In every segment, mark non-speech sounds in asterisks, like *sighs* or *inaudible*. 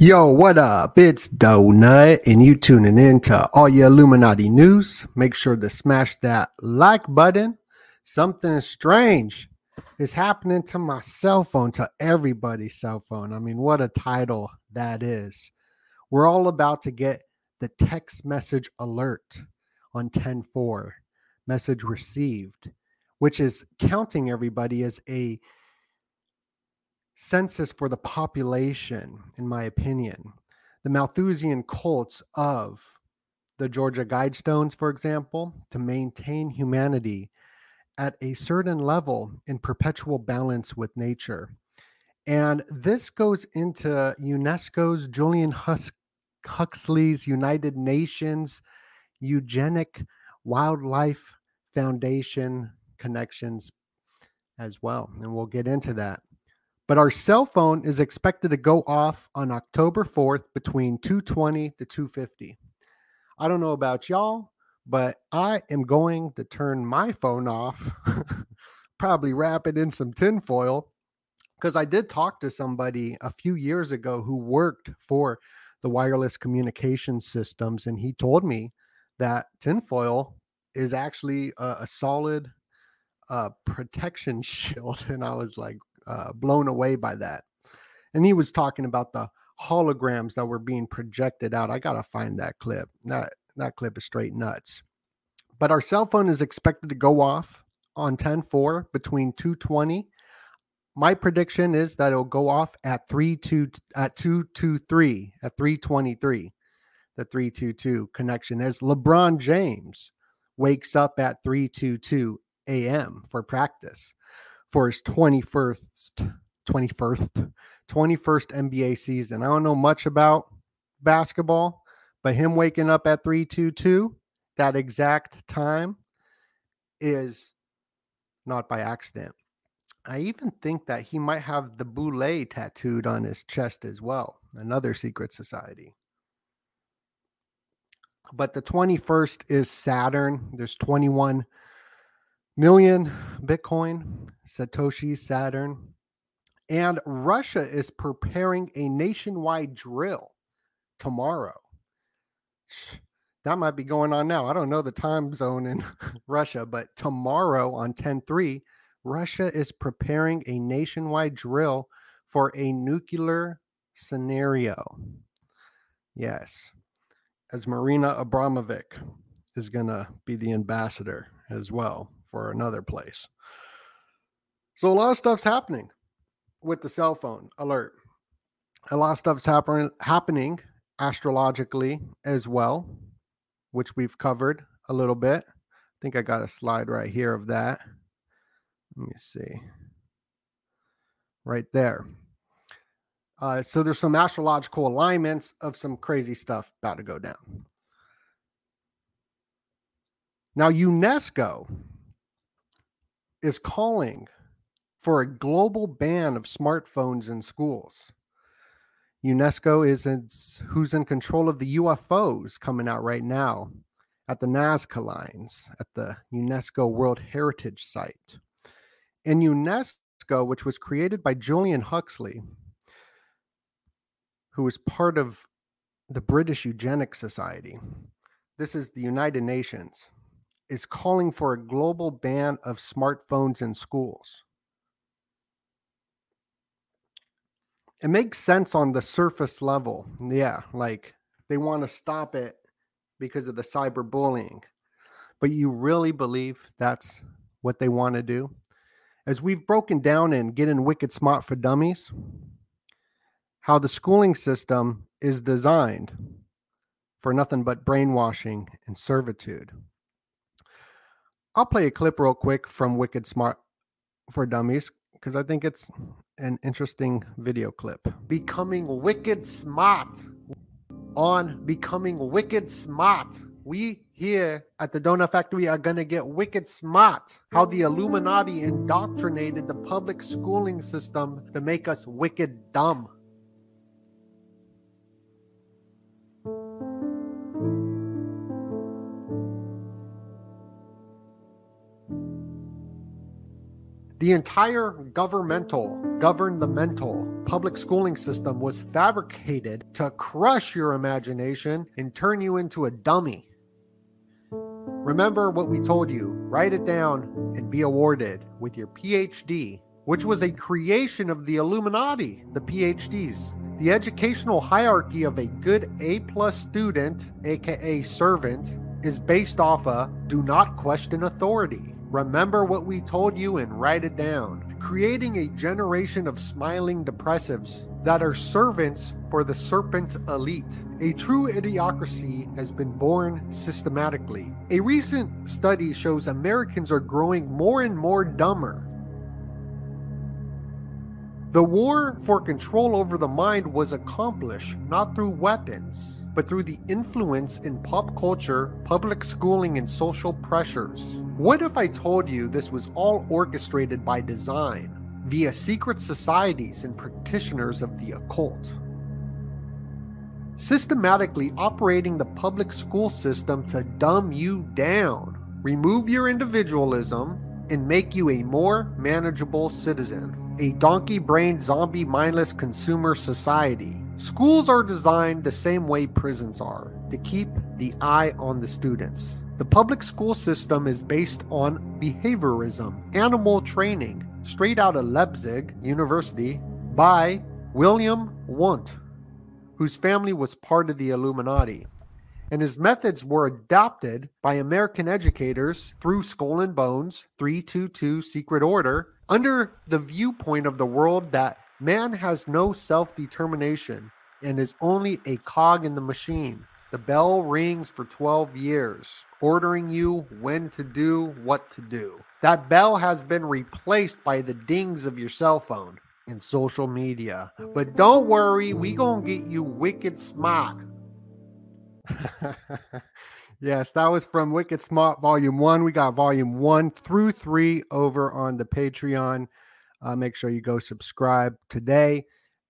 Yo, what up? It's DoeNut, and you tuning in to all your Illuminati news. Make sure to smash that like button. Something strange is happening to my cell phone, to everybody's cell phone. I mean, what a title that is. We're all about to get the text message alert on 10 4, message received, which is counting everybody as a census for the population, in my opinion. The Malthusian cults of the Georgia Guidestones, for example, to maintain humanity at a certain level in perpetual balance with nature. And this goes into UNESCO's Julian Hus- Huxley's United Nations Eugenic Wildlife Foundation connections as well. And we'll get into that. But our cell phone is expected to go off on October 4th between 220 to 250. I don't know about y'all, but I am going to turn my phone off, *laughs* probably wrap it in some tinfoil. Because I did talk to somebody a few years ago who worked for the wireless communication systems, and he told me that tinfoil is actually a, a solid uh, protection *laughs* shield. And I was like, uh, blown away by that. And he was talking about the holograms that were being projected out. I gotta find that clip. That that clip is straight nuts. But our cell phone is expected to go off on 10-4 between 220. My prediction is that it'll go off at 3 2 at 223 at 323. The 322 connection as LeBron James wakes up at 322 a.m. for practice for his 21st 21st 21st NBA season. I don't know much about basketball, but him waking up at 322 that exact time is not by accident. I even think that he might have the Boule tattooed on his chest as well, another secret society. But the 21st is Saturn. There's 21 million Bitcoin, Satoshi, Saturn. And Russia is preparing a nationwide drill tomorrow. *sighs* That might be going on now. I don't know the time zone in *laughs* Russia, but tomorrow on 10 3, Russia is preparing a nationwide drill for a nuclear scenario. Yes, as Marina Abramovic is going to be the ambassador as well another place. So a lot of stuff's happening with the cell phone alert. A lot of stuff's happen- happening astrologically as well, which we've covered a little bit. I think I got a slide right here of that. Let me see. Right there. Uh, so there's some astrological alignments of some crazy stuff about to go down. Now, UNESCO is calling for a global ban of smartphones in schools. UNESCO is in, who's in control of the UFOs coming out right now at the Nazca lines at the UNESCO World Heritage Site. And UNESCO, which was created by Julian Huxley, who was part of the British Eugenics Society. This is the United Nations is calling for a global ban of smartphones in schools. It makes sense on the surface level. Yeah, like they want to stop it because of the cyberbullying. But you really believe that's what they want to do? As we've broken down and get in Wicked Smart for Dummies, how the schooling system is designed for nothing but brainwashing and servitude. I'll play a clip real quick from Wicked Smart for Dummies because I think it's an interesting video clip. Becoming wicked smart on becoming wicked smart. We here at the Donut Factory are going to get wicked smart. How the Illuminati indoctrinated the public schooling system to make us wicked dumb. The entire governmental govern the mental. Public schooling system was fabricated to crush your imagination and turn you into a dummy. Remember what we told you, write it down and be awarded with your PhD, which was a creation of the Illuminati, the PhDs. The educational hierarchy of a good A plus student, aka servant, is based off a do not question authority. Remember what we told you and write it down. Creating a generation of smiling depressives that are servants for the serpent elite. A true idiocracy has been born systematically. A recent study shows Americans are growing more and more dumber the war for control over the mind was accomplished not through weapons, but through the influence in pop culture, public schooling, and social pressures. What if I told you this was all orchestrated by design via secret societies and practitioners of the occult? Systematically operating the public school system to dumb you down, remove your individualism, and make you a more manageable citizen a donkey brained, zombie mindless consumer society. Schools are designed the same way prisons are to keep the eye on the students. The public school system is based on behaviorism, animal training, straight out of Leipzig University by William Wundt, whose family was part of the Illuminati. And his methods were adopted by American educators through Skull and Bones, 322 Secret Order, under the viewpoint of the world that man has no self determination and is only a cog in the machine. The bell rings for 12 years, ordering you when to do what to do. That bell has been replaced by the dings of your cell phone and social media. But don't worry, we gonna get you wicked smart. *laughs* Yes, that was from Wicked Smart Volume 1. We got Volume 1 through 3 over on the Patreon. Uh, make sure you go subscribe today.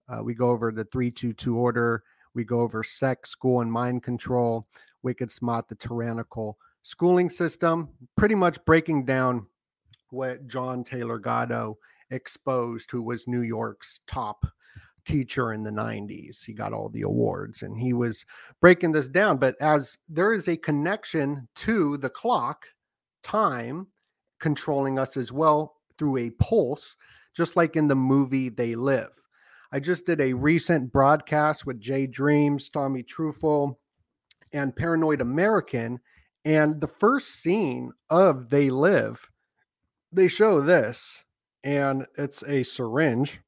Uh, we go over the 322 order. We go over sex, school, and mind control. Wicked Smart, the tyrannical schooling system. Pretty much breaking down what John Taylor Gatto exposed, who was New York's top teacher in the 90s. He got all the awards and he was breaking this down. But as there is a connection to the clock, time controlling us as well through a pulse, just like in the movie They Live. I just did a recent broadcast with Jay Dreams, Tommy Truthful, and Paranoid American. And the first scene of They Live, they show this, and it's a syringe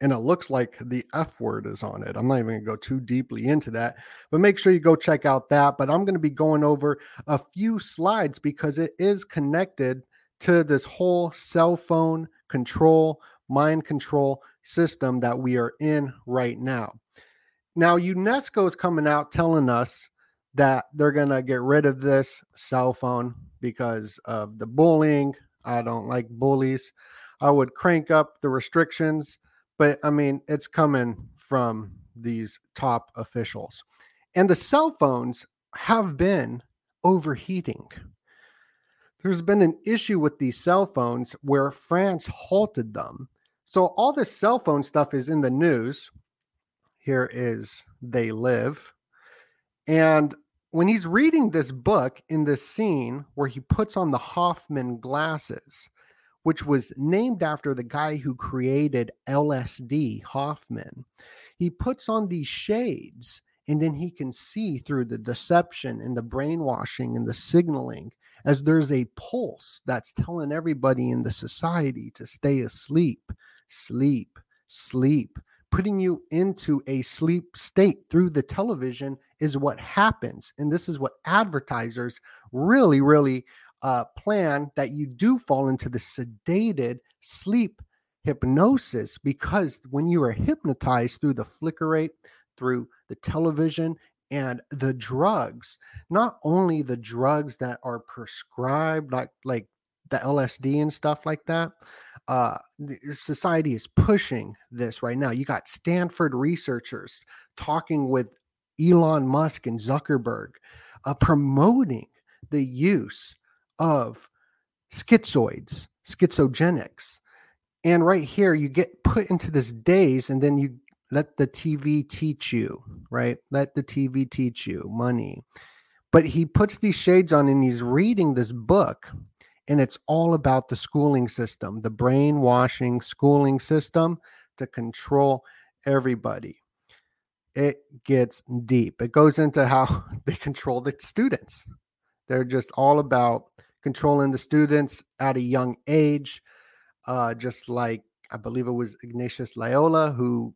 and it looks like the F word is on it. I'm not even going to go too deeply into that, but make sure you go check out that. But I'm going to be going over a few slides because it is connected to this whole cell phone control, mind control system that we are in right now. Now, UNESCO is coming out telling us that they're going to get rid of this cell phone because of the bullying. I don't like bullies. I would crank up the restrictions but I mean, it's coming from these top officials. And the cell phones have been overheating. There's been an issue with these cell phones where France halted them. So all this cell phone stuff is in the news. Here is They Live. And when he's reading this book in this scene where he puts on the Hoffman glasses, which was named after the guy who created LSD, Hoffman. He puts on these shades and then he can see through the deception and the brainwashing and the signaling as there's a pulse that's telling everybody in the society to stay asleep, sleep, sleep. Putting you into a sleep state through the television is what happens. And this is what advertisers really, really uh, plan that you do fall into the sedated sleep hypnosis because when you are hypnotized through the flicker rate, through the television, and the drugs, not only the drugs that are prescribed, like like the LSD and stuff like that. Uh, society is pushing this right now. You got Stanford researchers talking with Elon Musk and Zuckerberg, uh, promoting the use of schizoids, schizogenics, And right here, you get put into this daze, and then you let the TV teach you, right? Let the TV teach you money. But he puts these shades on and he's reading this book, and it's all about the schooling system, the brainwashing schooling system to control everybody. It gets deep. It goes into how *laughs* they control the students. They're just all about controlling the students at a young age, uh, just like I believe it was Ignatius Loyola who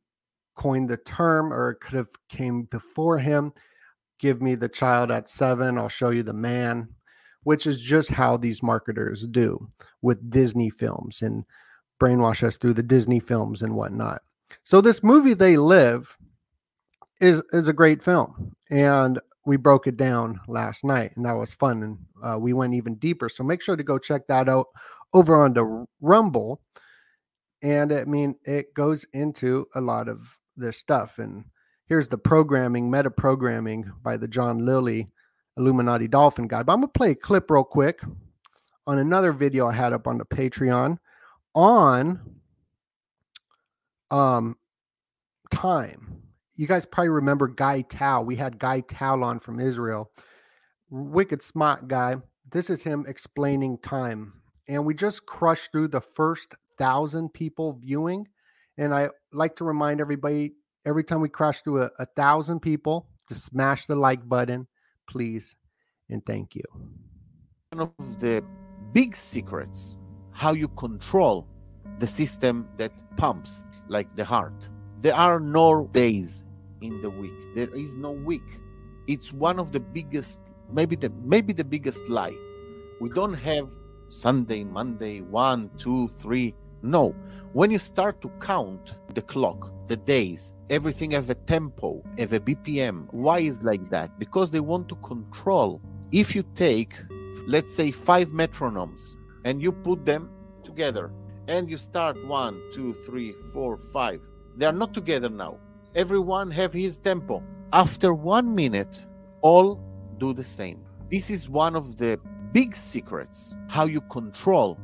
coined the term, or it could have came before him. Give me the child at seven, I'll show you the man, which is just how these marketers do with Disney films and brainwash us through the Disney films and whatnot. So this movie, They Live, is is a great film, and we broke it down last night, and that was fun, and uh, we went even deeper. So make sure to go check that out over on the Rumble. And I mean, it goes into a lot of this stuff. And here's the programming, meta programming by the John Lilly Illuminati Dolphin guy. But I'm gonna play a clip real quick on another video I had up on the Patreon on um time. You guys probably remember Guy Tao. We had Guy Tao on from Israel. Wicked smart guy. This is him explaining time. And we just crushed through the first thousand people viewing. And I like to remind everybody every time we crash through a, a thousand people, to smash the like button, please. And thank you. One of the big secrets how you control the system that pumps like the heart. There are no days in the week. There is no week. It's one of the biggest, maybe the maybe the biggest lie. We don't have Sunday, Monday, one, two, three. No. When you start to count the clock, the days, everything have a tempo, have a BPM. Why is like that? Because they want to control. If you take, let's say, five metronomes and you put them together and you start one, two, three, four, five. They are not together now. Everyone have his tempo. After one minute, all do the same. This is one of the big secrets how you control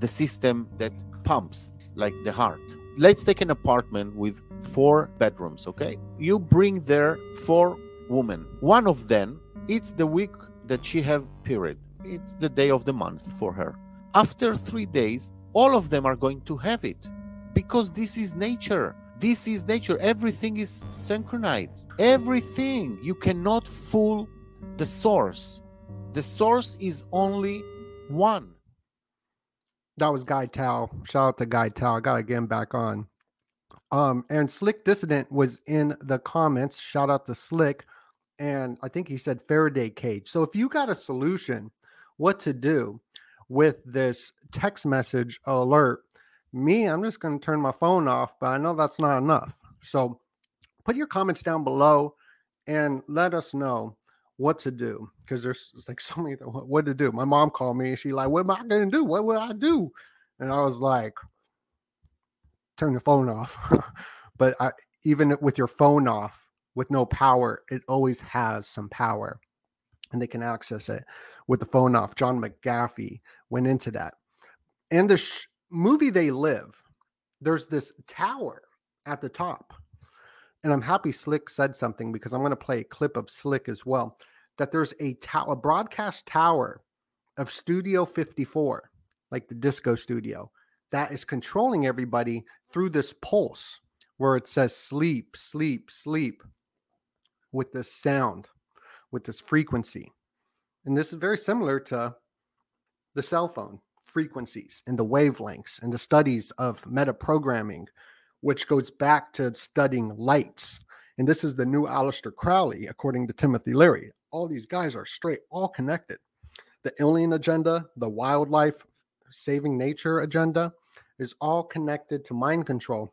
the system that pumps like the heart. Let's take an apartment with four bedrooms, okay? You bring there four women. One of them, it's the week that she have period. It's the day of the month for her. After 3 days, all of them are going to have it because this is nature this is nature everything is synchronized everything you cannot fool the source the source is only one that was guy tao. Shout out to guy tao. I gotta get him back on. Um and slick dissident was in the comments. Shout out to slick. And i think he said faraday cage. So if you got a solution what to do with this text message alert. Me, I'm just going to turn my phone off, but I know that's not enough. So put your comments down below and let us know what to do because there's like *laughs* so many what to do. My mom called me and she like, "What am I to do? What will I do?" And I was like, "Turn the phone off." *laughs* but I, even with your phone off, with no power, it always has some power and they can access it with the phone off. John McAfee went into that. And the sh- movie They Live, there's this tower at the top. And I'm happy Slick said something because I'm going to play a clip of Slick as well. That there's a tower, a broadcast tower of Studio 54, like the disco studio, that is controlling everybody through this pulse where it says sleep, sleep, sleep with this sound with this frequency. And this is very similar to the cell phone frequencies and the wavelengths and the studies of meta programming, which goes back to studying lights. And this is the new Aleister Crowley, according to Timothy Leary. All these guys are straight, all connected. The alien agenda, the wildlife saving nature agenda is all connected to mind control.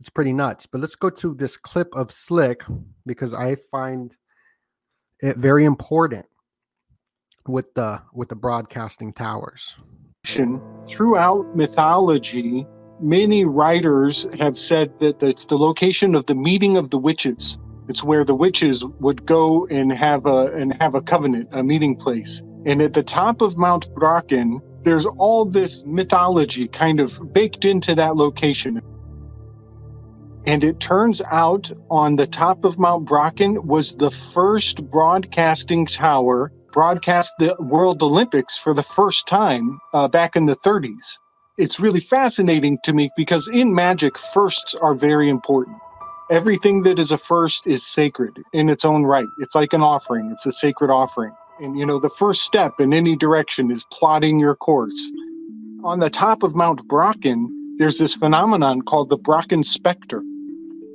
It's pretty nuts. But let's go to this clip of Slick because I find it, very important with the with the broadcasting towers. Throughout mythology, many writers have said that it's the location of the meeting of the witches. It's where the witches would go and have a and have a covenant, a meeting place. And at the top of Mount Brocken there's all this mythology kind of baked into that location. And it turns out on the top of Mount Brocken was the first broadcasting tower broadcast the World Olympics for the first time uh, back in the 30s. It's really fascinating to me because in magic, firsts are very important. Everything that is a first is sacred in its own right. It's like an offering, it's a sacred offering. And you know, the first step in any direction is plotting your course. On the top of Mount Brocken, there's this phenomenon called the Brocken specter,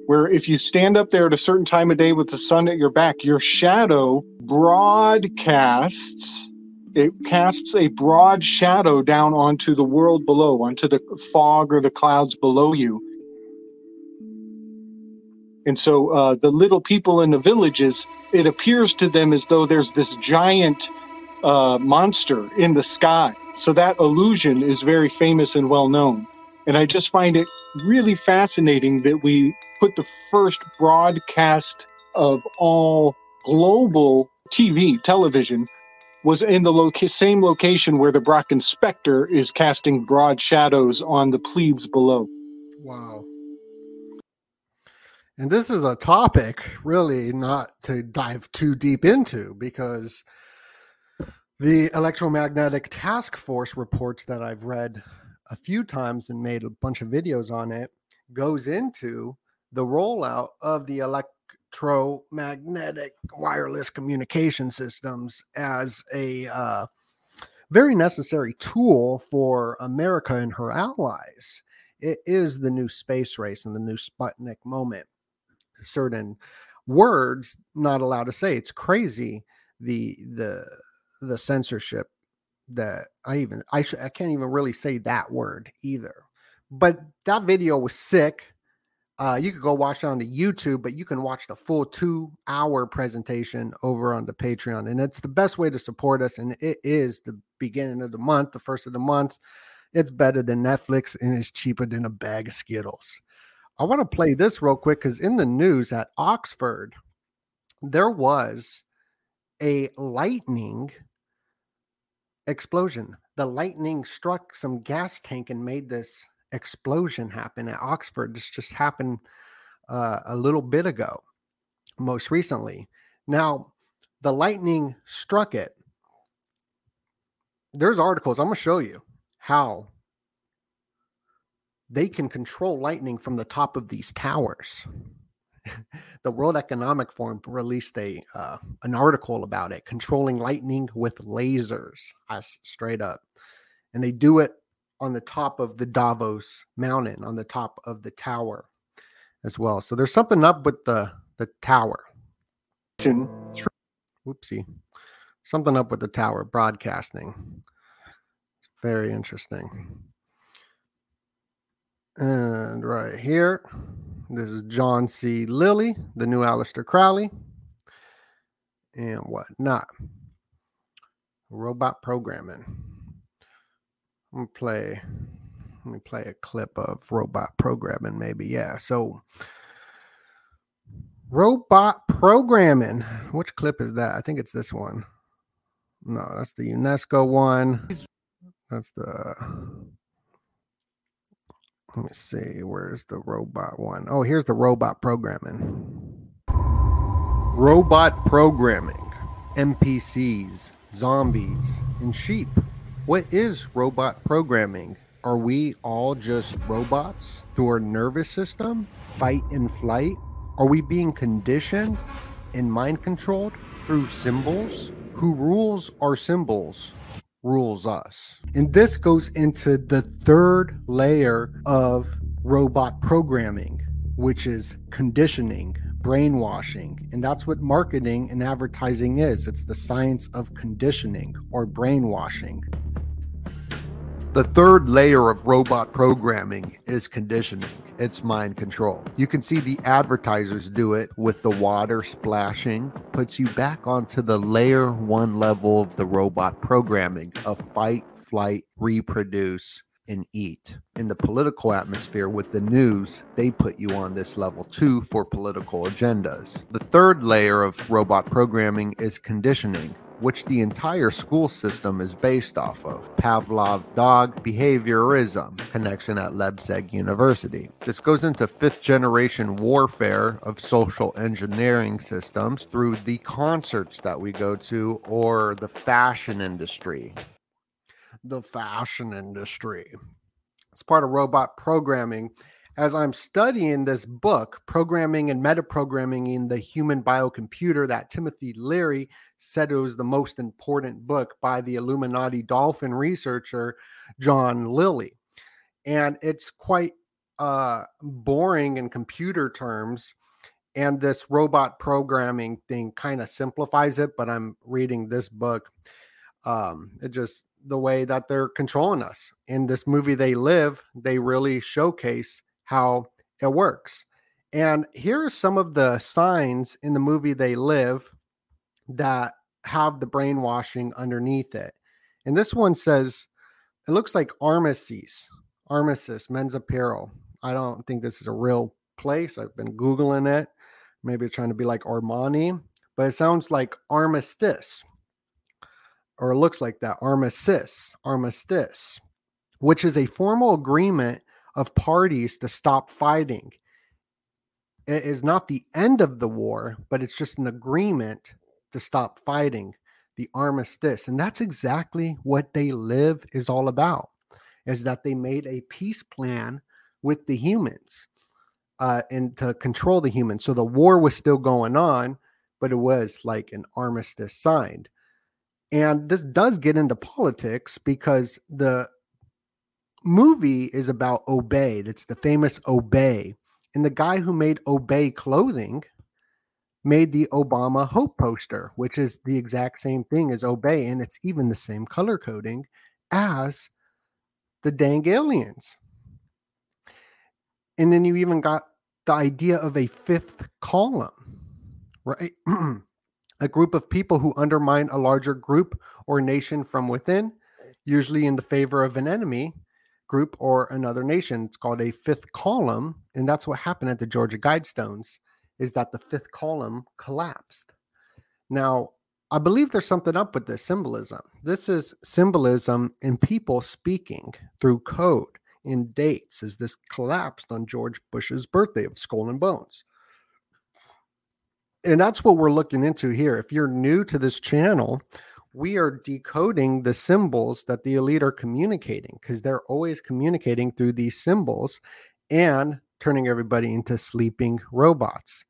where if you stand up there at a certain time of day with the sun at your back, your shadow broadcasts, it casts a broad shadow down onto the world below, onto the fog or the clouds below you. And so uh, the little people in the villages, it appears to them as though there's this giant uh, monster in the sky. So that illusion is very famous and well known. And I just find it really fascinating that we put the first broadcast of all global TV, television, was in the loca- same location where the Brocken Spectre is casting broad shadows on the plebes below. Wow. And this is a topic really not to dive too deep into because the electromagnetic task force reports that I've read a few times and made a bunch of videos on it goes into the rollout of the electromagnetic wireless communication systems as a uh, very necessary tool for America and her allies. It is the new space race and the new Sputnik moment certain words not allowed to say. It's crazy the the the censorship that I even I sh- I can't even really say that word either. But that video was sick. Uh, you could go watch it on the YouTube, but you can watch the full two hour presentation over on the Patreon. And it's the best way to support us. And it is the beginning of the month, the first of the month. It's better than Netflix and it's cheaper than a bag of Skittles. I want to play this real quick because in the news at Oxford, there was a lightning explosion. The lightning struck some gas tank and made this explosion happen at Oxford. This just happened uh, a little bit ago, most recently. Now, the lightning struck it. There's articles. I'm going to show you how they can control lightning from the top of these towers. *laughs* the World Economic Forum released a uh, an article about it, controlling lightning with lasers, as straight up, and they do it on the top of the Davos mountain, on the top of the tower, as well. So there's something up with the the tower. Whoopsie, something up with the tower broadcasting. Very interesting. And right here, this is John C. Lilly, the new Aleister Crowley, and whatnot. Robot programming. Let me play. Let me play a clip of robot programming, maybe. Yeah. So, robot programming. Which clip is that? I think it's this one. No, that's the UNESCO one. That's the let me see. Where's the robot one? Oh, here's the robot programming. Robot programming, NPCs, zombies, and sheep. What is robot programming? Are we all just robots through our nervous system, fight and flight? Are we being conditioned and mind controlled through symbols? Who rules our symbols? rules us. And this goes into the third layer of robot programming, which is conditioning, brainwashing. And that's what marketing and advertising is it's the science of conditioning or brainwashing. The third layer of robot programming is conditioning. It's mind control. You can see the advertisers do it with the water splashing, puts you back onto the layer one level of the robot programming of fight, flight, reproduce, and eat. In the political atmosphere with the news, they put you on this level too for political agendas. The third layer of robot programming is conditioning which the entire school system is based off of. Pavlov dog behaviorism connection at Leipzig University. This goes into fifth generation warfare of social engineering systems through the concerts that we go to or the fashion industry. The fashion industry. It's part of robot programming as I'm studying this book, Programming and Metaprogramming in the Human Biocomputer, that Timothy Leary said it was the most important book by the Illuminati dolphin researcher, John Lilly. And it's quite uh, boring in computer terms. And this robot programming thing kind of simplifies it, but I'm reading this book. Um, it just the way that they're controlling us in this movie they live they really showcase how it works. And here are some of the signs in the movie They Live that have the brainwashing underneath it. And this one says, it looks like Armistice, Armistice, men's apparel. I don't think this is a real place. I've been Googling it. Maybe trying to be like Armani, but it sounds like armistice, or it looks like that armistice, armistice, which is a formal agreement of parties to stop fighting. It is not the end of the war, but it's just an agreement to stop fighting, the armistice. And that's exactly what they live is all about, is that they made a peace plan with the humans uh, and to control the humans. So the war was still going on, but it was like an armistice signed. And this does get into politics because the movie is about Obey. That's the famous Obey. And the guy who made Obey clothing made the Obama Hope poster, which is the exact same thing as Obey. And it's even the same color coding as the dang aliens. And then you even got the idea of a fifth column, right? *clears throat* a group of people who undermine a larger group or nation from within, usually in the favor of an enemy, group or another nation. It's called a fifth column, and that's what happened at the Georgia Guidestones. Is that the fifth column collapsed? Now, I believe there's something up with this symbolism. This is symbolism in people speaking through code in dates as this collapsed on George Bush's birthday of Skull and Bones. And that's what we're looking into here. If you're new to this channel, we are decoding the symbols that the elite are communicating because they're always communicating through these symbols and turning everybody into sleeping robots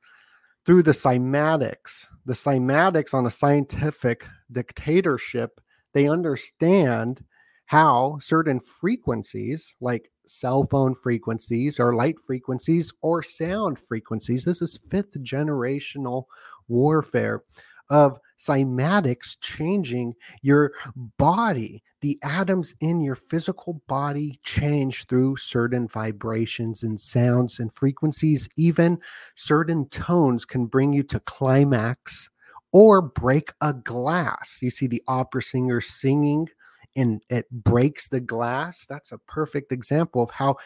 through the cymatics. The cymatics on a scientific dictatorship, they understand how certain frequencies, like cell phone frequencies or light frequencies or sound frequencies, this is fifth generational warfare of cymatics changing your body. The atoms in your physical body change through certain vibrations and sounds and frequencies. Even certain tones can bring you to climax or break a glass. You see the opera singer singing and it breaks the glass. That's a perfect example of how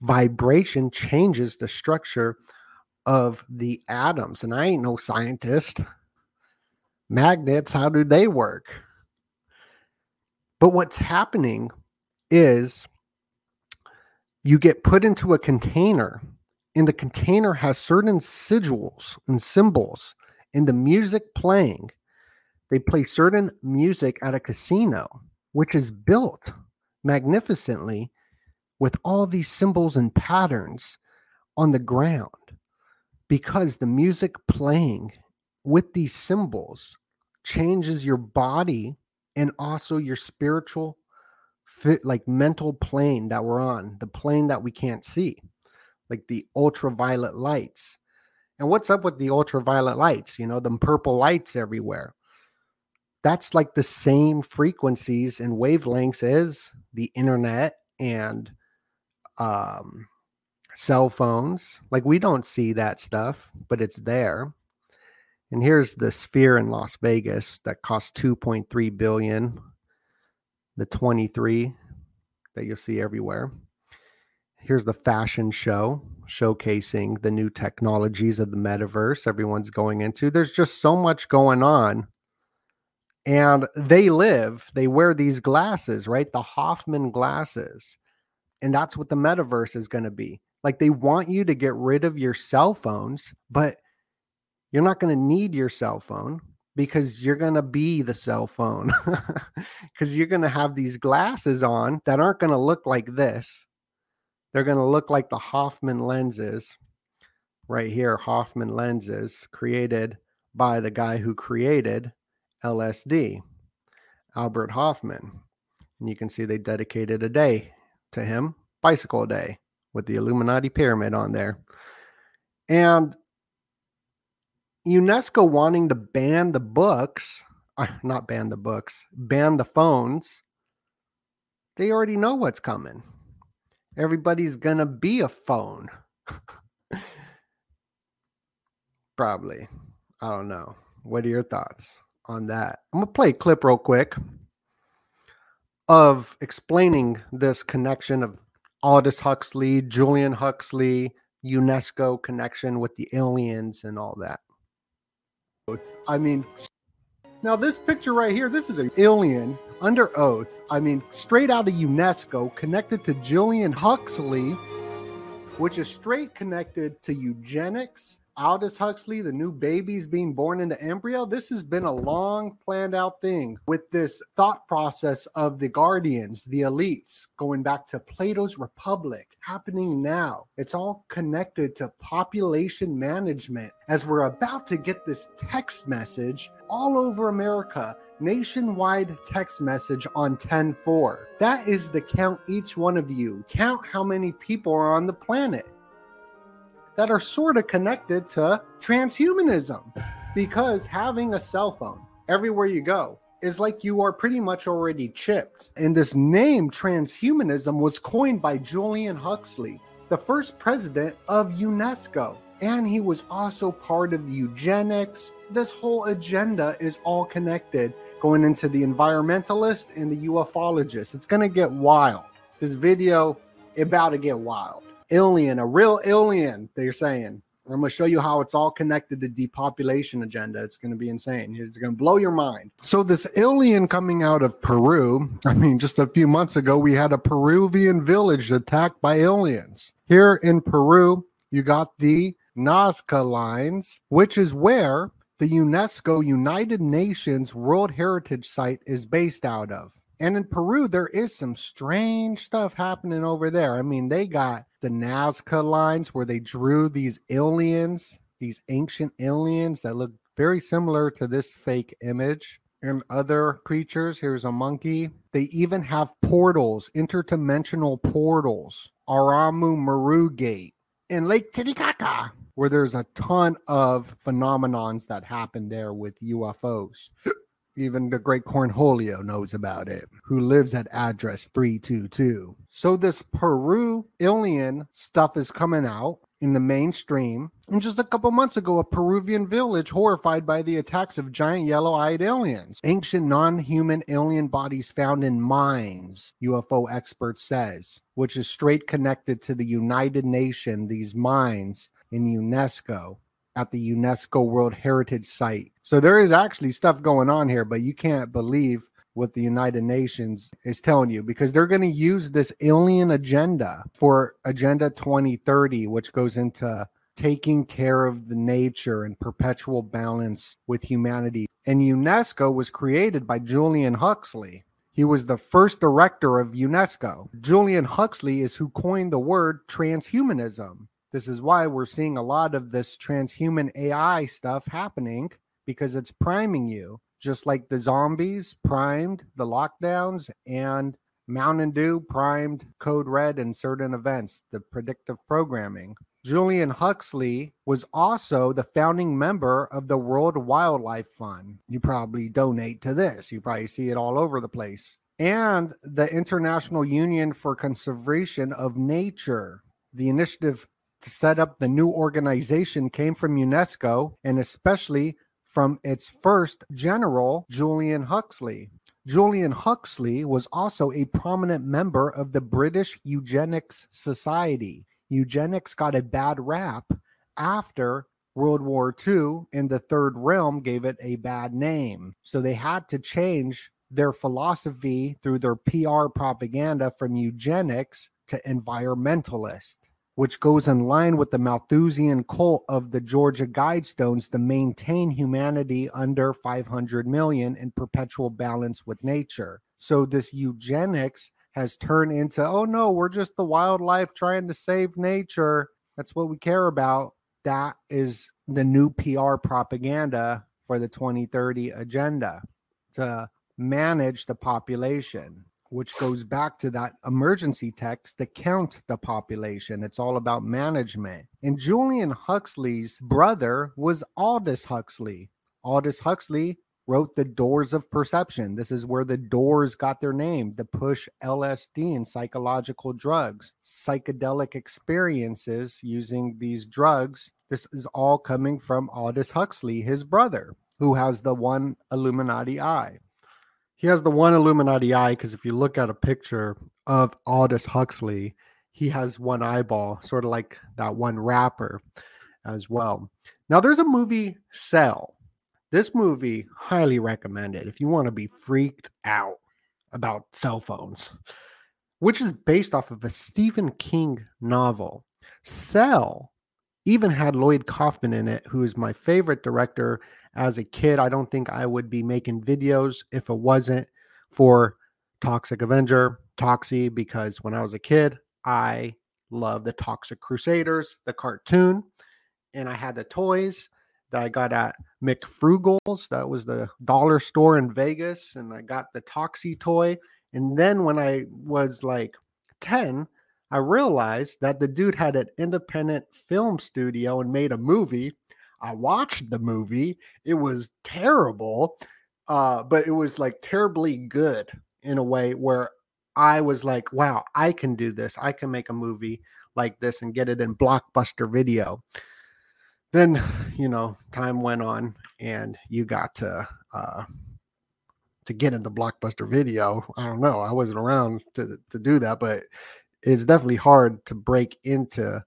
vibration changes the structure of the atoms. And I ain't no scientist magnets, how do they work? But what's happening is you get put into a container, and the container has certain sigils and symbols, and the music playing. They play certain music at a casino, which is built magnificently with all these symbols and patterns on the ground because the music playing with these symbols changes your body and also your spiritual fit like mental plane that we're on the plane that we can't see like the ultraviolet lights. And what's up with the ultraviolet lights? You know the purple lights everywhere that's like the same frequencies and wavelengths as the internet and um cell phones like we don't see that stuff but it's there and here's the sphere in Las Vegas that cost 2.3 billion. The 23 that you'll see everywhere. Here's the fashion show showcasing the new technologies of the metaverse everyone's going into. There's just so much going on And they live, they wear these glasses, right? The Hoffman glasses. And that's what the metaverse is going to be. Like they want you to get rid of your cell phones, but you're not going to need your cell phone because you're going to be the cell phone *laughs* because you're going to have these glasses on that aren't going to look like this. They're going to look like the Hoffman lenses right here. Hoffman lenses created by the guy who created LSD, Albert Hofmann. And you can see they dedicated a day to him, Bicycle Day, with the Illuminati pyramid on there. And UNESCO wanting to ban the books, uh, not ban the books, ban the phones, they already know what's coming. Everybody's going to be a phone. *laughs* Probably. I don't know. What are your thoughts on that? I'm going to play a clip real quick of explaining this connection of Aldous Huxley, Julian Huxley, UNESCO connection with the aliens and all that. I mean, now this picture right here, this is an alien under oath. I mean, straight out of UNESCO, connected to Julian Huxley, which is straight connected to eugenics Aldous Huxley, the new babies being born in the embryo, this has been a long planned out thing with this thought process of the guardians, the elites, going back to Plato's Republic, happening now. It's all connected to population management as we're about to get this text message all over America, nationwide text message on 10 4. That is the count each one of you. Count how many people are on the planet that are sort of connected to transhumanism because having a cell phone everywhere you go is like you are pretty much already chipped. And this name, transhumanism, was coined by Julian Huxley, the first president of UNESCO. And he was also part of eugenics. This whole agenda is all connected going into the environmentalist and the ufologist. It's going to get wild. This video about to get wild alien, a real alien, they're saying. I'm going to show you how it's all connected to depopulation agenda. It's going to be insane. It's going to blow your mind. So this alien coming out of Peru, I mean, just a few months ago, we had a Peruvian village attacked by aliens. Here in Peru, you got the Nazca lines, which is where the UNESCO United Nations World Heritage Site is based out of. And in Peru, there is some strange stuff happening over there. I mean, they got the Nazca lines where they drew these aliens, these ancient aliens that look very similar to this fake image and other creatures. Here's a monkey. They even have portals, interdimensional portals, Aramu Muru Gate in Lake Titicaca, where there's a ton of phenomenons that happen there with UFOs. Even the great Cornholio knows about it, who lives at address 322. So this Peru alien stuff is coming out in the mainstream. And just a couple months ago, a Peruvian village horrified by the attacks of giant yellow eyed aliens, ancient non human alien bodies found in mines, UFO expert says, which is straight connected to the United Nations, these mines in UNESCO at the UNESCO World Heritage Site. So there is actually stuff going on here, but you can't believe what the United Nations is telling you because they're going to use this alien agenda for Agenda 2030, which goes into taking care of the nature and perpetual balance with humanity. And UNESCO was created by Julian Huxley. He was the first director of UNESCO. Julian Huxley is who coined the word transhumanism. This is why we're seeing a lot of this transhuman AI stuff happening because it's priming you, just like the zombies primed the lockdowns and Mountain Dew primed Code Red in certain events, the predictive programming. Julian Huxley was also the founding member of the World Wildlife Fund. You probably donate to this, you probably see it all over the place. And the International Union for Conservation of Nature. The initiative to set up the new organization came from UNESCO and especially from its first general, Julian Huxley. Julian Huxley was also a prominent member of the British Eugenics Society. Eugenics got a bad rap after World War II in the Third Realm gave it a bad name. So they had to change their philosophy through their PR propaganda from eugenics to environmentalist, which goes in line with the Malthusian cult of the Georgia Guidestones to maintain humanity under 500 million in perpetual balance with nature. So this eugenics has turned into, oh no, we're just the wildlife trying to save nature. That's what we care about. That is the new PR propaganda for the 2030 agenda to manage the population, which goes back to that emergency text to count the population. It's all about management. And Julian Huxley's brother was Aldous Huxley. Aldous Huxley wrote The Doors of Perception. This is where the doors got their name to push LSD and psychological drugs, psychedelic experiences using these drugs. This is all coming from Aldous Huxley, his brother, who has the one Illuminati eye. He has the one Illuminati eye because if you look at a picture of Aldous Huxley, he has one eyeball, sort of like that one rapper as well. Now, there's a movie, Cell. This movie, highly recommended if you want to be freaked out about cell phones, which is based off of a Stephen King novel. Cell even had Lloyd Kaufman in it, who is my favorite director as a kid. I don't think I would be making videos if it wasn't for Toxic Avenger, Toxie, because when I was a kid, I loved the Toxic Crusaders, the cartoon, and I had the toys that I got at MacFrugal's. That was the dollar store in Vegas, and I got the Toxie toy. And then when I was like 10, I realized that the dude had an independent film studio and made a movie. I watched the movie. It was terrible, uh, but it was like terribly good in a way where I was like, wow, I can do this. I can make a movie like this and get it in blockbuster video. Then, you know, time went on and you got to uh, to get into blockbuster video. I don't know. I wasn't around to to do that, but it's definitely hard to break into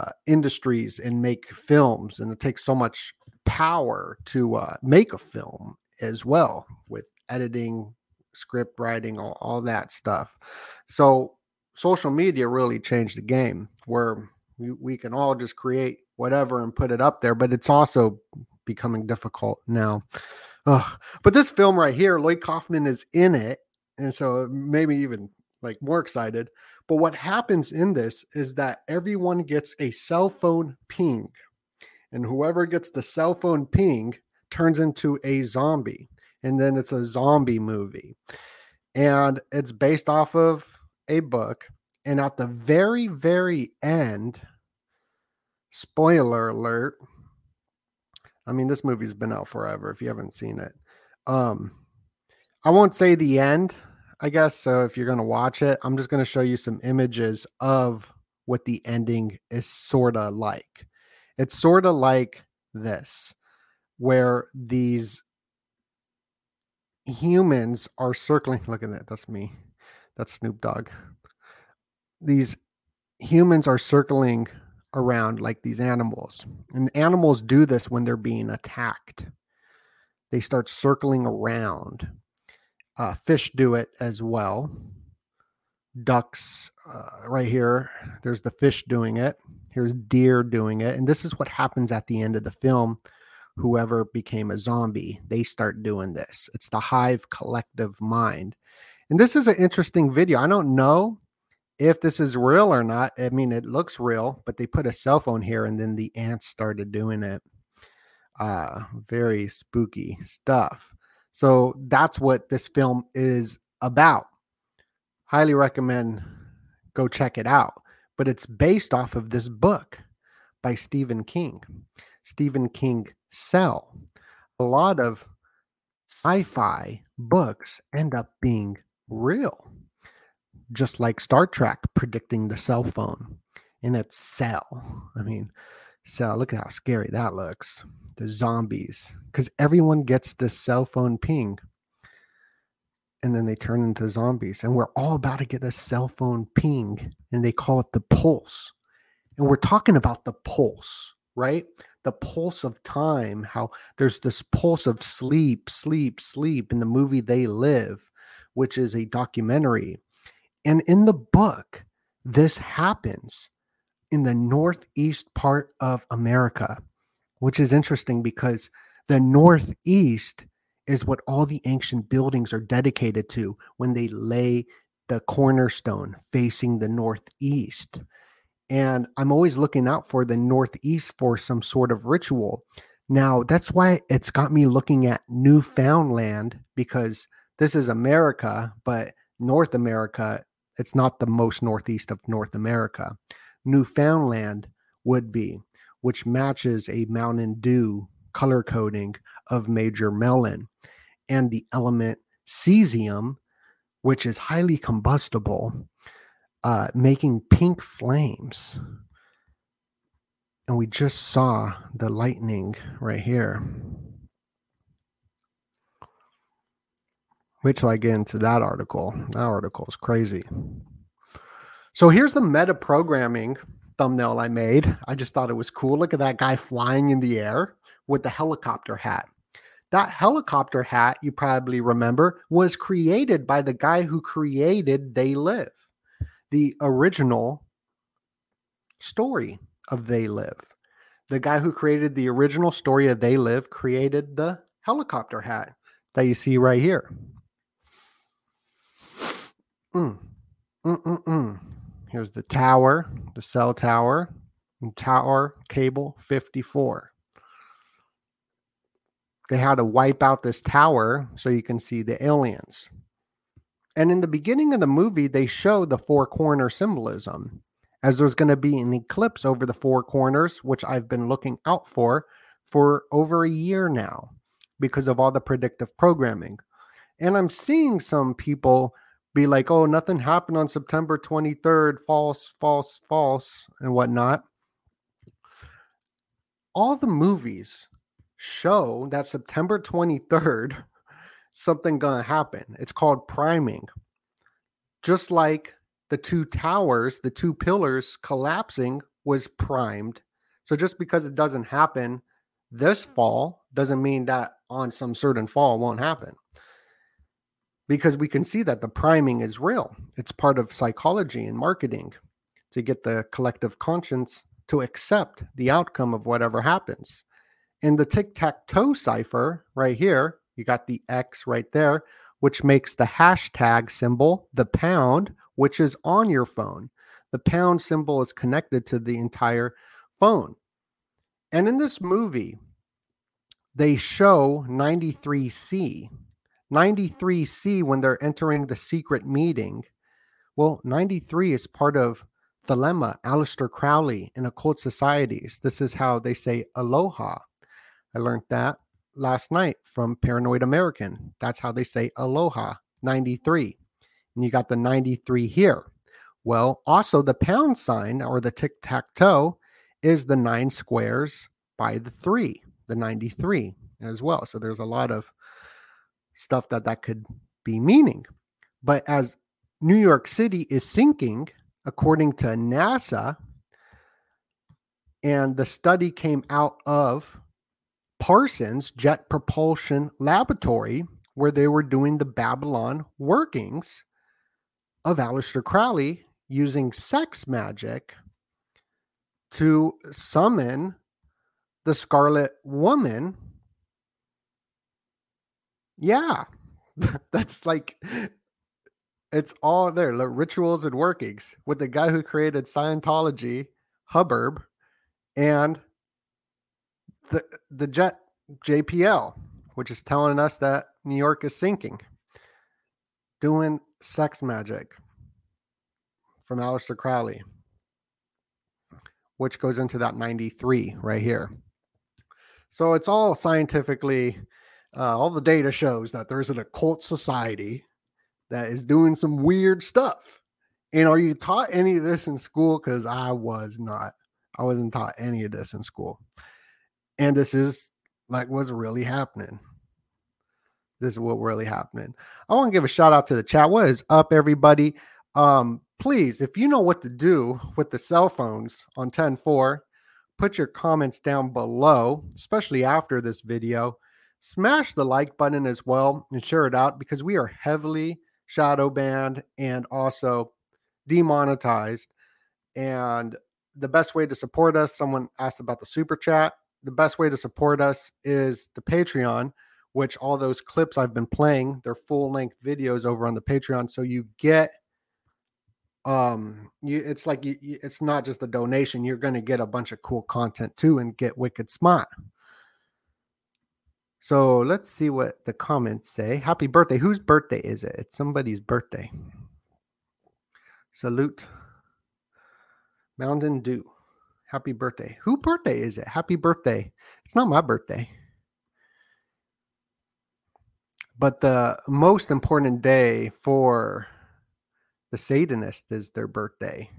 uh, industries and make films, and it takes so much power to uh, make a film as well with editing, script writing, all, all that stuff. So social media really changed the game where we, we can all just create whatever and put it up there, but it's also becoming difficult now. Ugh. But this film right here, Lloyd Kaufman is in it. And so maybe even like more excited. But what happens in this is that everyone gets a cell phone ping, and whoever gets the cell phone ping turns into a zombie, and then it's a zombie movie, and it's based off of a book. And at the very, very end, spoiler alert. I mean, this movie's been out forever if you haven't seen it. Um, I won't say the end I guess. So if you're going to watch it, I'm just going to show you some images of what the ending is sort of like. It's sort of like this, where these humans are circling. *laughs* Look at that. That's me. That's Snoop Dogg. These humans are circling around like these animals. And animals do this when they're being attacked. They start circling around uh, fish do it as well. Ducks, uh, right here, there's the fish doing it. Here's deer doing it. And this is what happens at the end of the film. Whoever became a zombie, they start doing this. It's the hive collective mind. And this is an interesting video. I don't know if this is real or not. I mean, it looks real, but they put a cell phone here and then the ants started doing it. Uh, very spooky stuff. So that's what this film is about. Highly recommend go check it out. But it's based off of this book by Stephen King. Stephen King Cell. A lot of sci-fi books end up being real. Just like Star Trek predicting the cell phone in its cell. I mean, cell, look at how scary that looks the zombies because everyone gets this cell phone ping. And then they turn into zombies and we're all about to get a cell phone ping and they call it the pulse. And we're talking about the pulse right? The pulse of time, how there's this pulse of sleep, sleep, sleep in the movie They Live, which is a documentary. And in the book, this happens in the northeast part of America, which is interesting because the northeast is what all the ancient buildings are dedicated to when they lay the cornerstone facing the northeast. And I'm always looking out for the northeast for some sort of ritual. Now, that's why it's got me looking at Newfoundland because this is America, but North America, it's not the most northeast of North America. Newfoundland would be, which matches a Mountain Dew color coding of Major Melon and the element cesium, which is highly combustible, uh, making pink flames. And we just saw the lightning right here. Wait till I get into that article. That article is crazy. So here's the meta programming thumbnail I made. I just thought it was cool. Look at that guy flying in the air with the helicopter hat. That helicopter hat, you probably remember, was created by the guy who created They Live, the original story of They Live. The guy who created the original story of They Live created the helicopter hat that you see right here. Mm. Mm-mm-mm. Here's the tower, the cell tower, and tower cable 54. They had to wipe out this tower so you can see the aliens. And in the beginning of the movie, they show the four corner symbolism, as there's going to be an eclipse over the four corners, which I've been looking out for for over a year now because of all the predictive programming. And I'm seeing some people be like, oh, nothing happened on September 23rd, false, false, false, and whatnot. All the movies show that September 23rd, *laughs* something gonna happen. It's called priming. Just like the two towers, the two pillars collapsing was primed. So just because it doesn't happen this fall doesn't mean that on some certain fall won't happen because we can see that the priming is real. It's part of psychology and marketing to get the collective conscience to accept the outcome of whatever happens. In the tic tac toe cipher right here, you got the X right there, which makes the hashtag symbol the pound, which is on your phone. The pound symbol is connected to the entire phone. And in this movie, they show 93C, 93C when they're entering the secret meeting. Well, 93 is part of Thelema, Aleister Crowley in occult societies. This is how they say aloha. I learned that last night from Paranoid American. That's how they say aloha, 93. And you got the 93 here. Well, also the pound sign or the tic tac toe is the nine squares by the three, the 93 as well. So there's a lot of stuff that that could be meaning. But as New York City is sinking, according to NASA, and the study came out of Parsons Jet Propulsion Laboratory, where they were doing the Babylon workings of Aleister Crowley using sex magic to summon the Scarlet Woman yeah. *laughs* That's like it's all there. The rituals and workings with the guy who created Scientology, Hubbard, and the the jet JPL, which is telling us that New York is sinking. Doing sex magic from Aleister Crowley, which goes into that 93 right here. So it's all scientifically uh, all the data shows that there's an occult society that is doing some weird stuff. And are you taught any of this in school? Because I was not. I wasn't taught any of this in school. And this is like what's really happening. This is what really happening. I want to give a shout out to the chat. What is up, everybody? Um, please, if you know what to do with the cell phones on 10 4, put your comments down below, especially after this video. Smash the like button as well and share it out because we are heavily shadow banned and also demonetized. And the best way to support us, someone asked about the super chat. The best way to support us is the Patreon, which all those clips I've been playing, they're full length videos over on the Patreon. So you get um you it's like you, it's not just a donation you're going to get a bunch of cool content too and get wicked smart so let's see what the comments say. Happy birthday. Whose birthday is it? It's somebody's birthday. Salute. Mountain dew. Happy birthday. Who birthday is it? Happy birthday. It's not my birthday. But the most important day for the Satanist is their birthday.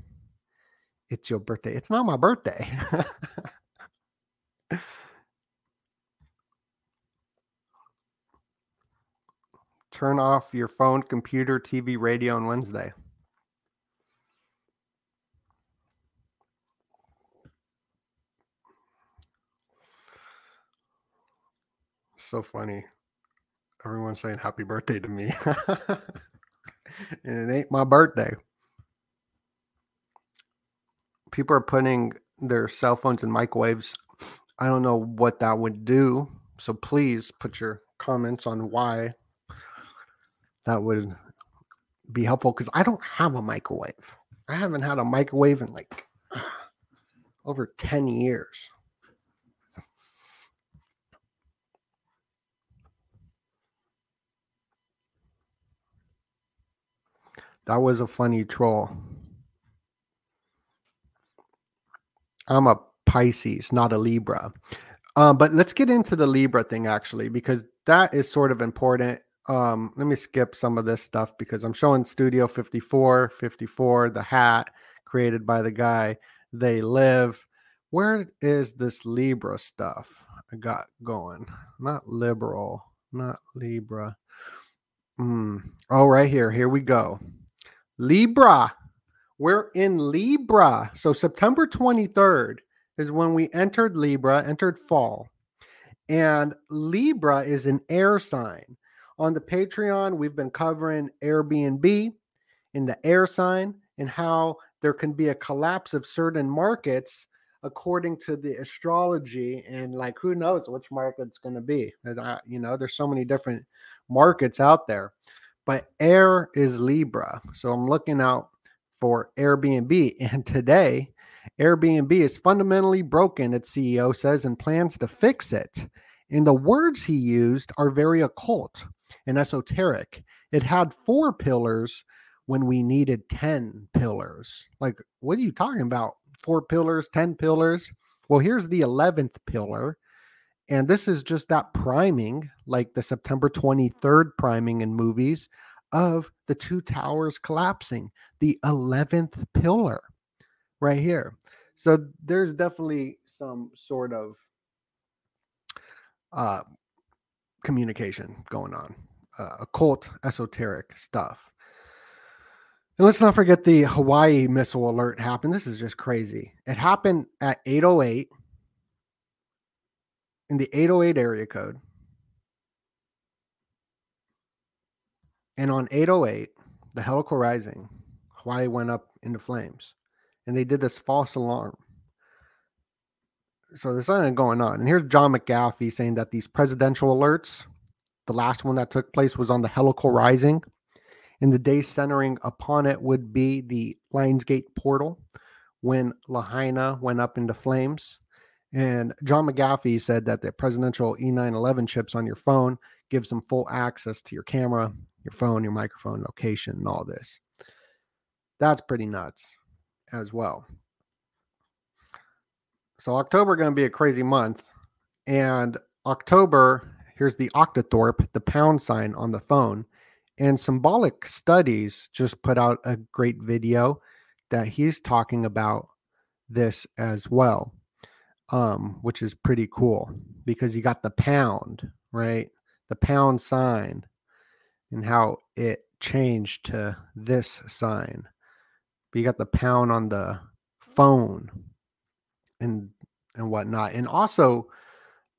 It's your birthday. It's not my birthday. *laughs* Turn off your phone, computer, TV, radio on Wednesday. So funny. Everyone's saying happy birthday to me. *laughs* and it ain't my birthday. People are putting their cell phones in microwaves. I don't know what that would do. So please put your comments on why that would be helpful because I don't have a microwave. I haven't had a microwave in like *sighs* over 10 years. That was a funny troll. I'm a Pisces, not a Libra. Um, but let's get into the Libra thing actually, because that is sort of important. Um, let me skip some of this stuff because I'm showing Studio 54, 54, the hat created by the guy. They live. Where is this Libra stuff I got going? Not liberal, not Libra. Mm. Oh, right here. Here we go. Libra. We're in Libra. So September 23rd is when we entered Libra, entered fall. And Libra is an air sign. On the Patreon, we've been covering Airbnb in the air sign and how there can be a collapse of certain markets according to the astrology and like who knows which market it's going to be you know there's so many different markets out there but air is Libra. So I'm looking out for Airbnb. *laughs* And today, Airbnb is fundamentally broken, its CEO says, and plans to fix it. And the words he used are very occult and esoteric. It had four pillars when we needed 10 pillars. Like, what are you talking about? Four pillars, 10 pillars? Well, here's the 11th pillar and this is just that priming, like the September 23rd priming in movies of the two towers collapsing, the 11th pillar right here. So there's definitely some sort of uh, communication going on, uh, occult, esoteric stuff. And let's not forget the Hawaii missile alert happened. This is just crazy. It happened at 808 in the 808 area code. And on 808, the heliacal rising, Hawaii went up into flames. And they did this false alarm. So there's something going on. And here's John McAfee saying that these presidential alerts, the last one that took place was on the heliacal rising. And the day centering upon it would be the Lionsgate portal when Lahaina went up into flames. And John McAfee said that the presidential E911 chips on your phone gives them full access to your camera, your phone, your microphone, location, and all this. That's pretty nuts as well. So October going to be a crazy month. And October, here's the octothorpe, the pound sign on the phone. And Symbolic Studies just put out a great video that he's talking about this as well um, which is pretty cool because you got the pound, right? The pound sign and how it changed to this sign. But you got the pound on the phone. And and whatnot. And also,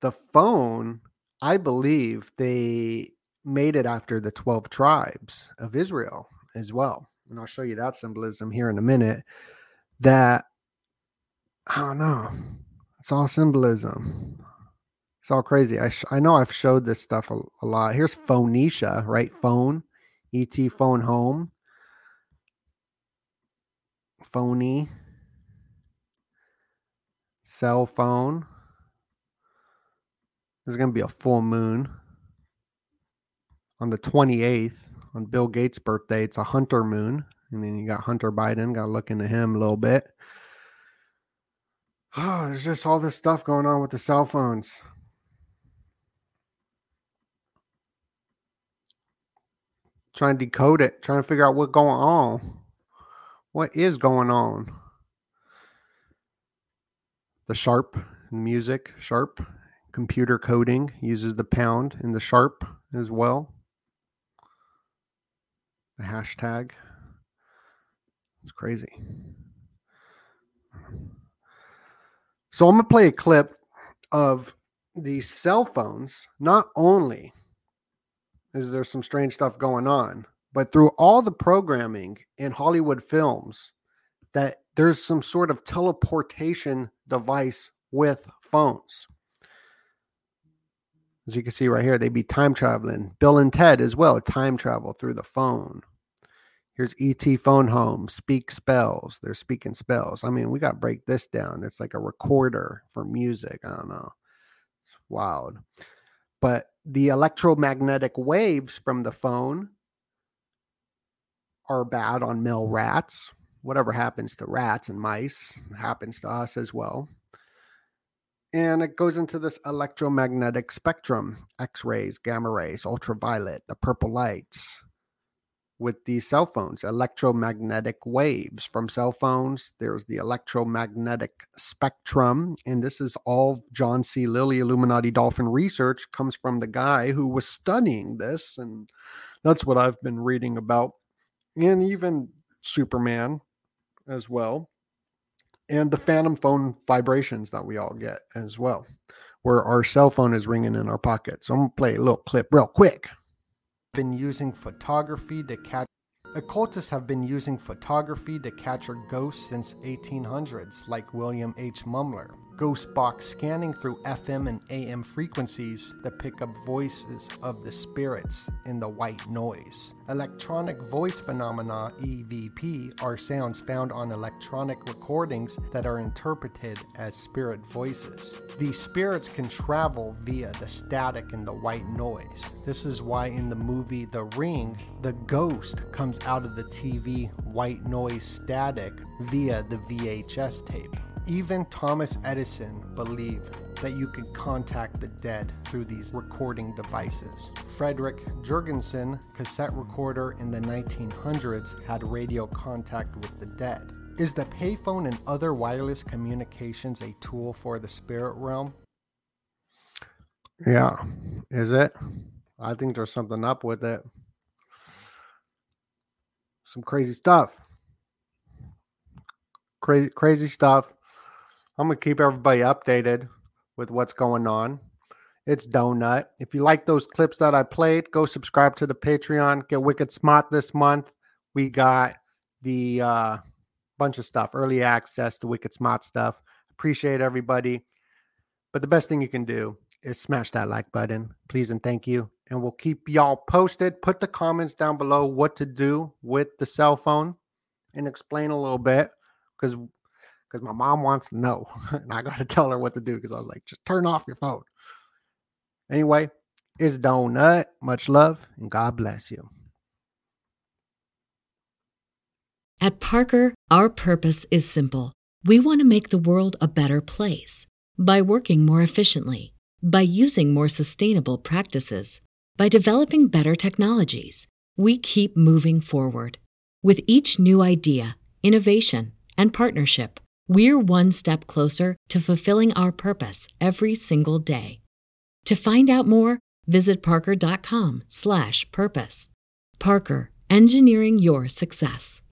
the phone, I believe they made it after the 12 tribes of Israel as well. And I'll show you that symbolism here in a minute. That, I don't know, it's all symbolism. It's all crazy. I, sh- I know I've showed this stuff a, a lot. Here's Phoenicia, right? Phone, ET phone home. Phony, cell phone. There's going to be a full moon on the 28th on Bill Gates' birthday. It's a Hunter moon. And then you got Hunter Biden. Got to look into him a little bit. Oh, *sighs* there's just all this stuff going on with the cell phones. Trying to decode it, trying to figure out what's going on. What is going on? The sharp music, sharp computer coding uses the pound and the sharp as well. The hashtag. It's crazy. So I'm going to play a clip of these cell phones. Not only is there some strange stuff going on, but through all the programming in Hollywood films, that there's some sort of teleportation device with phones. As you can see right here, they'd be time traveling. Bill and Ted as well, time travel through the phone. Here's ET phone home, speak spells. They're speaking spells. I mean, we got to break this down. It's like a recorder for music. I don't know. It's wild. But the electromagnetic waves from the phone are bad on male rats. Whatever happens to rats and mice happens to us as well. And it goes into this electromagnetic spectrum X rays, gamma rays, ultraviolet, the purple lights with these cell phones, electromagnetic waves from cell phones. There's the electromagnetic spectrum. And this is all John C. Lilly Illuminati Dolphin research comes from the guy who was studying this. And that's what I've been reading about and even Superman as well, and the phantom phone vibrations that we all get as well, where our cell phone is ringing in our pocket. So I'm gonna play a little clip real quick. Been using photography to catch Occultists have been using photography to capture ghosts since 1800s, like William H. Mumler. Ghost box scanning through FM and AM frequencies that pick up voices of the spirits in the white noise. Electronic voice phenomena, EVP, are sounds found on electronic recordings that are interpreted as spirit voices. These spirits can travel via the static and the white noise. This is why in the movie The Ring, the ghost comes out of the TV white noise static via the VHS tape. Even Thomas Edison believed that you could contact the dead through these recording devices. Frederick Jürgenson, cassette recorder in the 1900s, had radio contact with the dead. Is the payphone and other wireless communications a tool for the spirit realm? Yeah, is it? I think there's something up with it. Some crazy stuff. Crazy, crazy stuff. I'm gonna keep everybody updated with what's going on. It's DoeNut. If you like those clips that I played, go subscribe to the Patreon. Get Wicked Smart this month. We got the uh, bunch of stuff, early access to Wicked Smart stuff. Appreciate everybody. But the best thing you can do is smash that like button, please and thank you. And we'll keep y'all posted. Put the comments down below what to do with the cell phone and explain a little bit because because my mom wants to know. *laughs* and I got to tell her what to do because I was like, just turn off your phone. Anyway, it's DoeNut. Much love and God bless you. At Parker, our purpose is simple. We want to make the world a better place by working more efficiently, by using more sustainable practices, by developing better technologies. We keep moving forward. With each new idea, innovation, and partnership, we're one step closer to fulfilling our purpose every single day. To find out more, visit parker.com/purpose. Parker, engineering your success.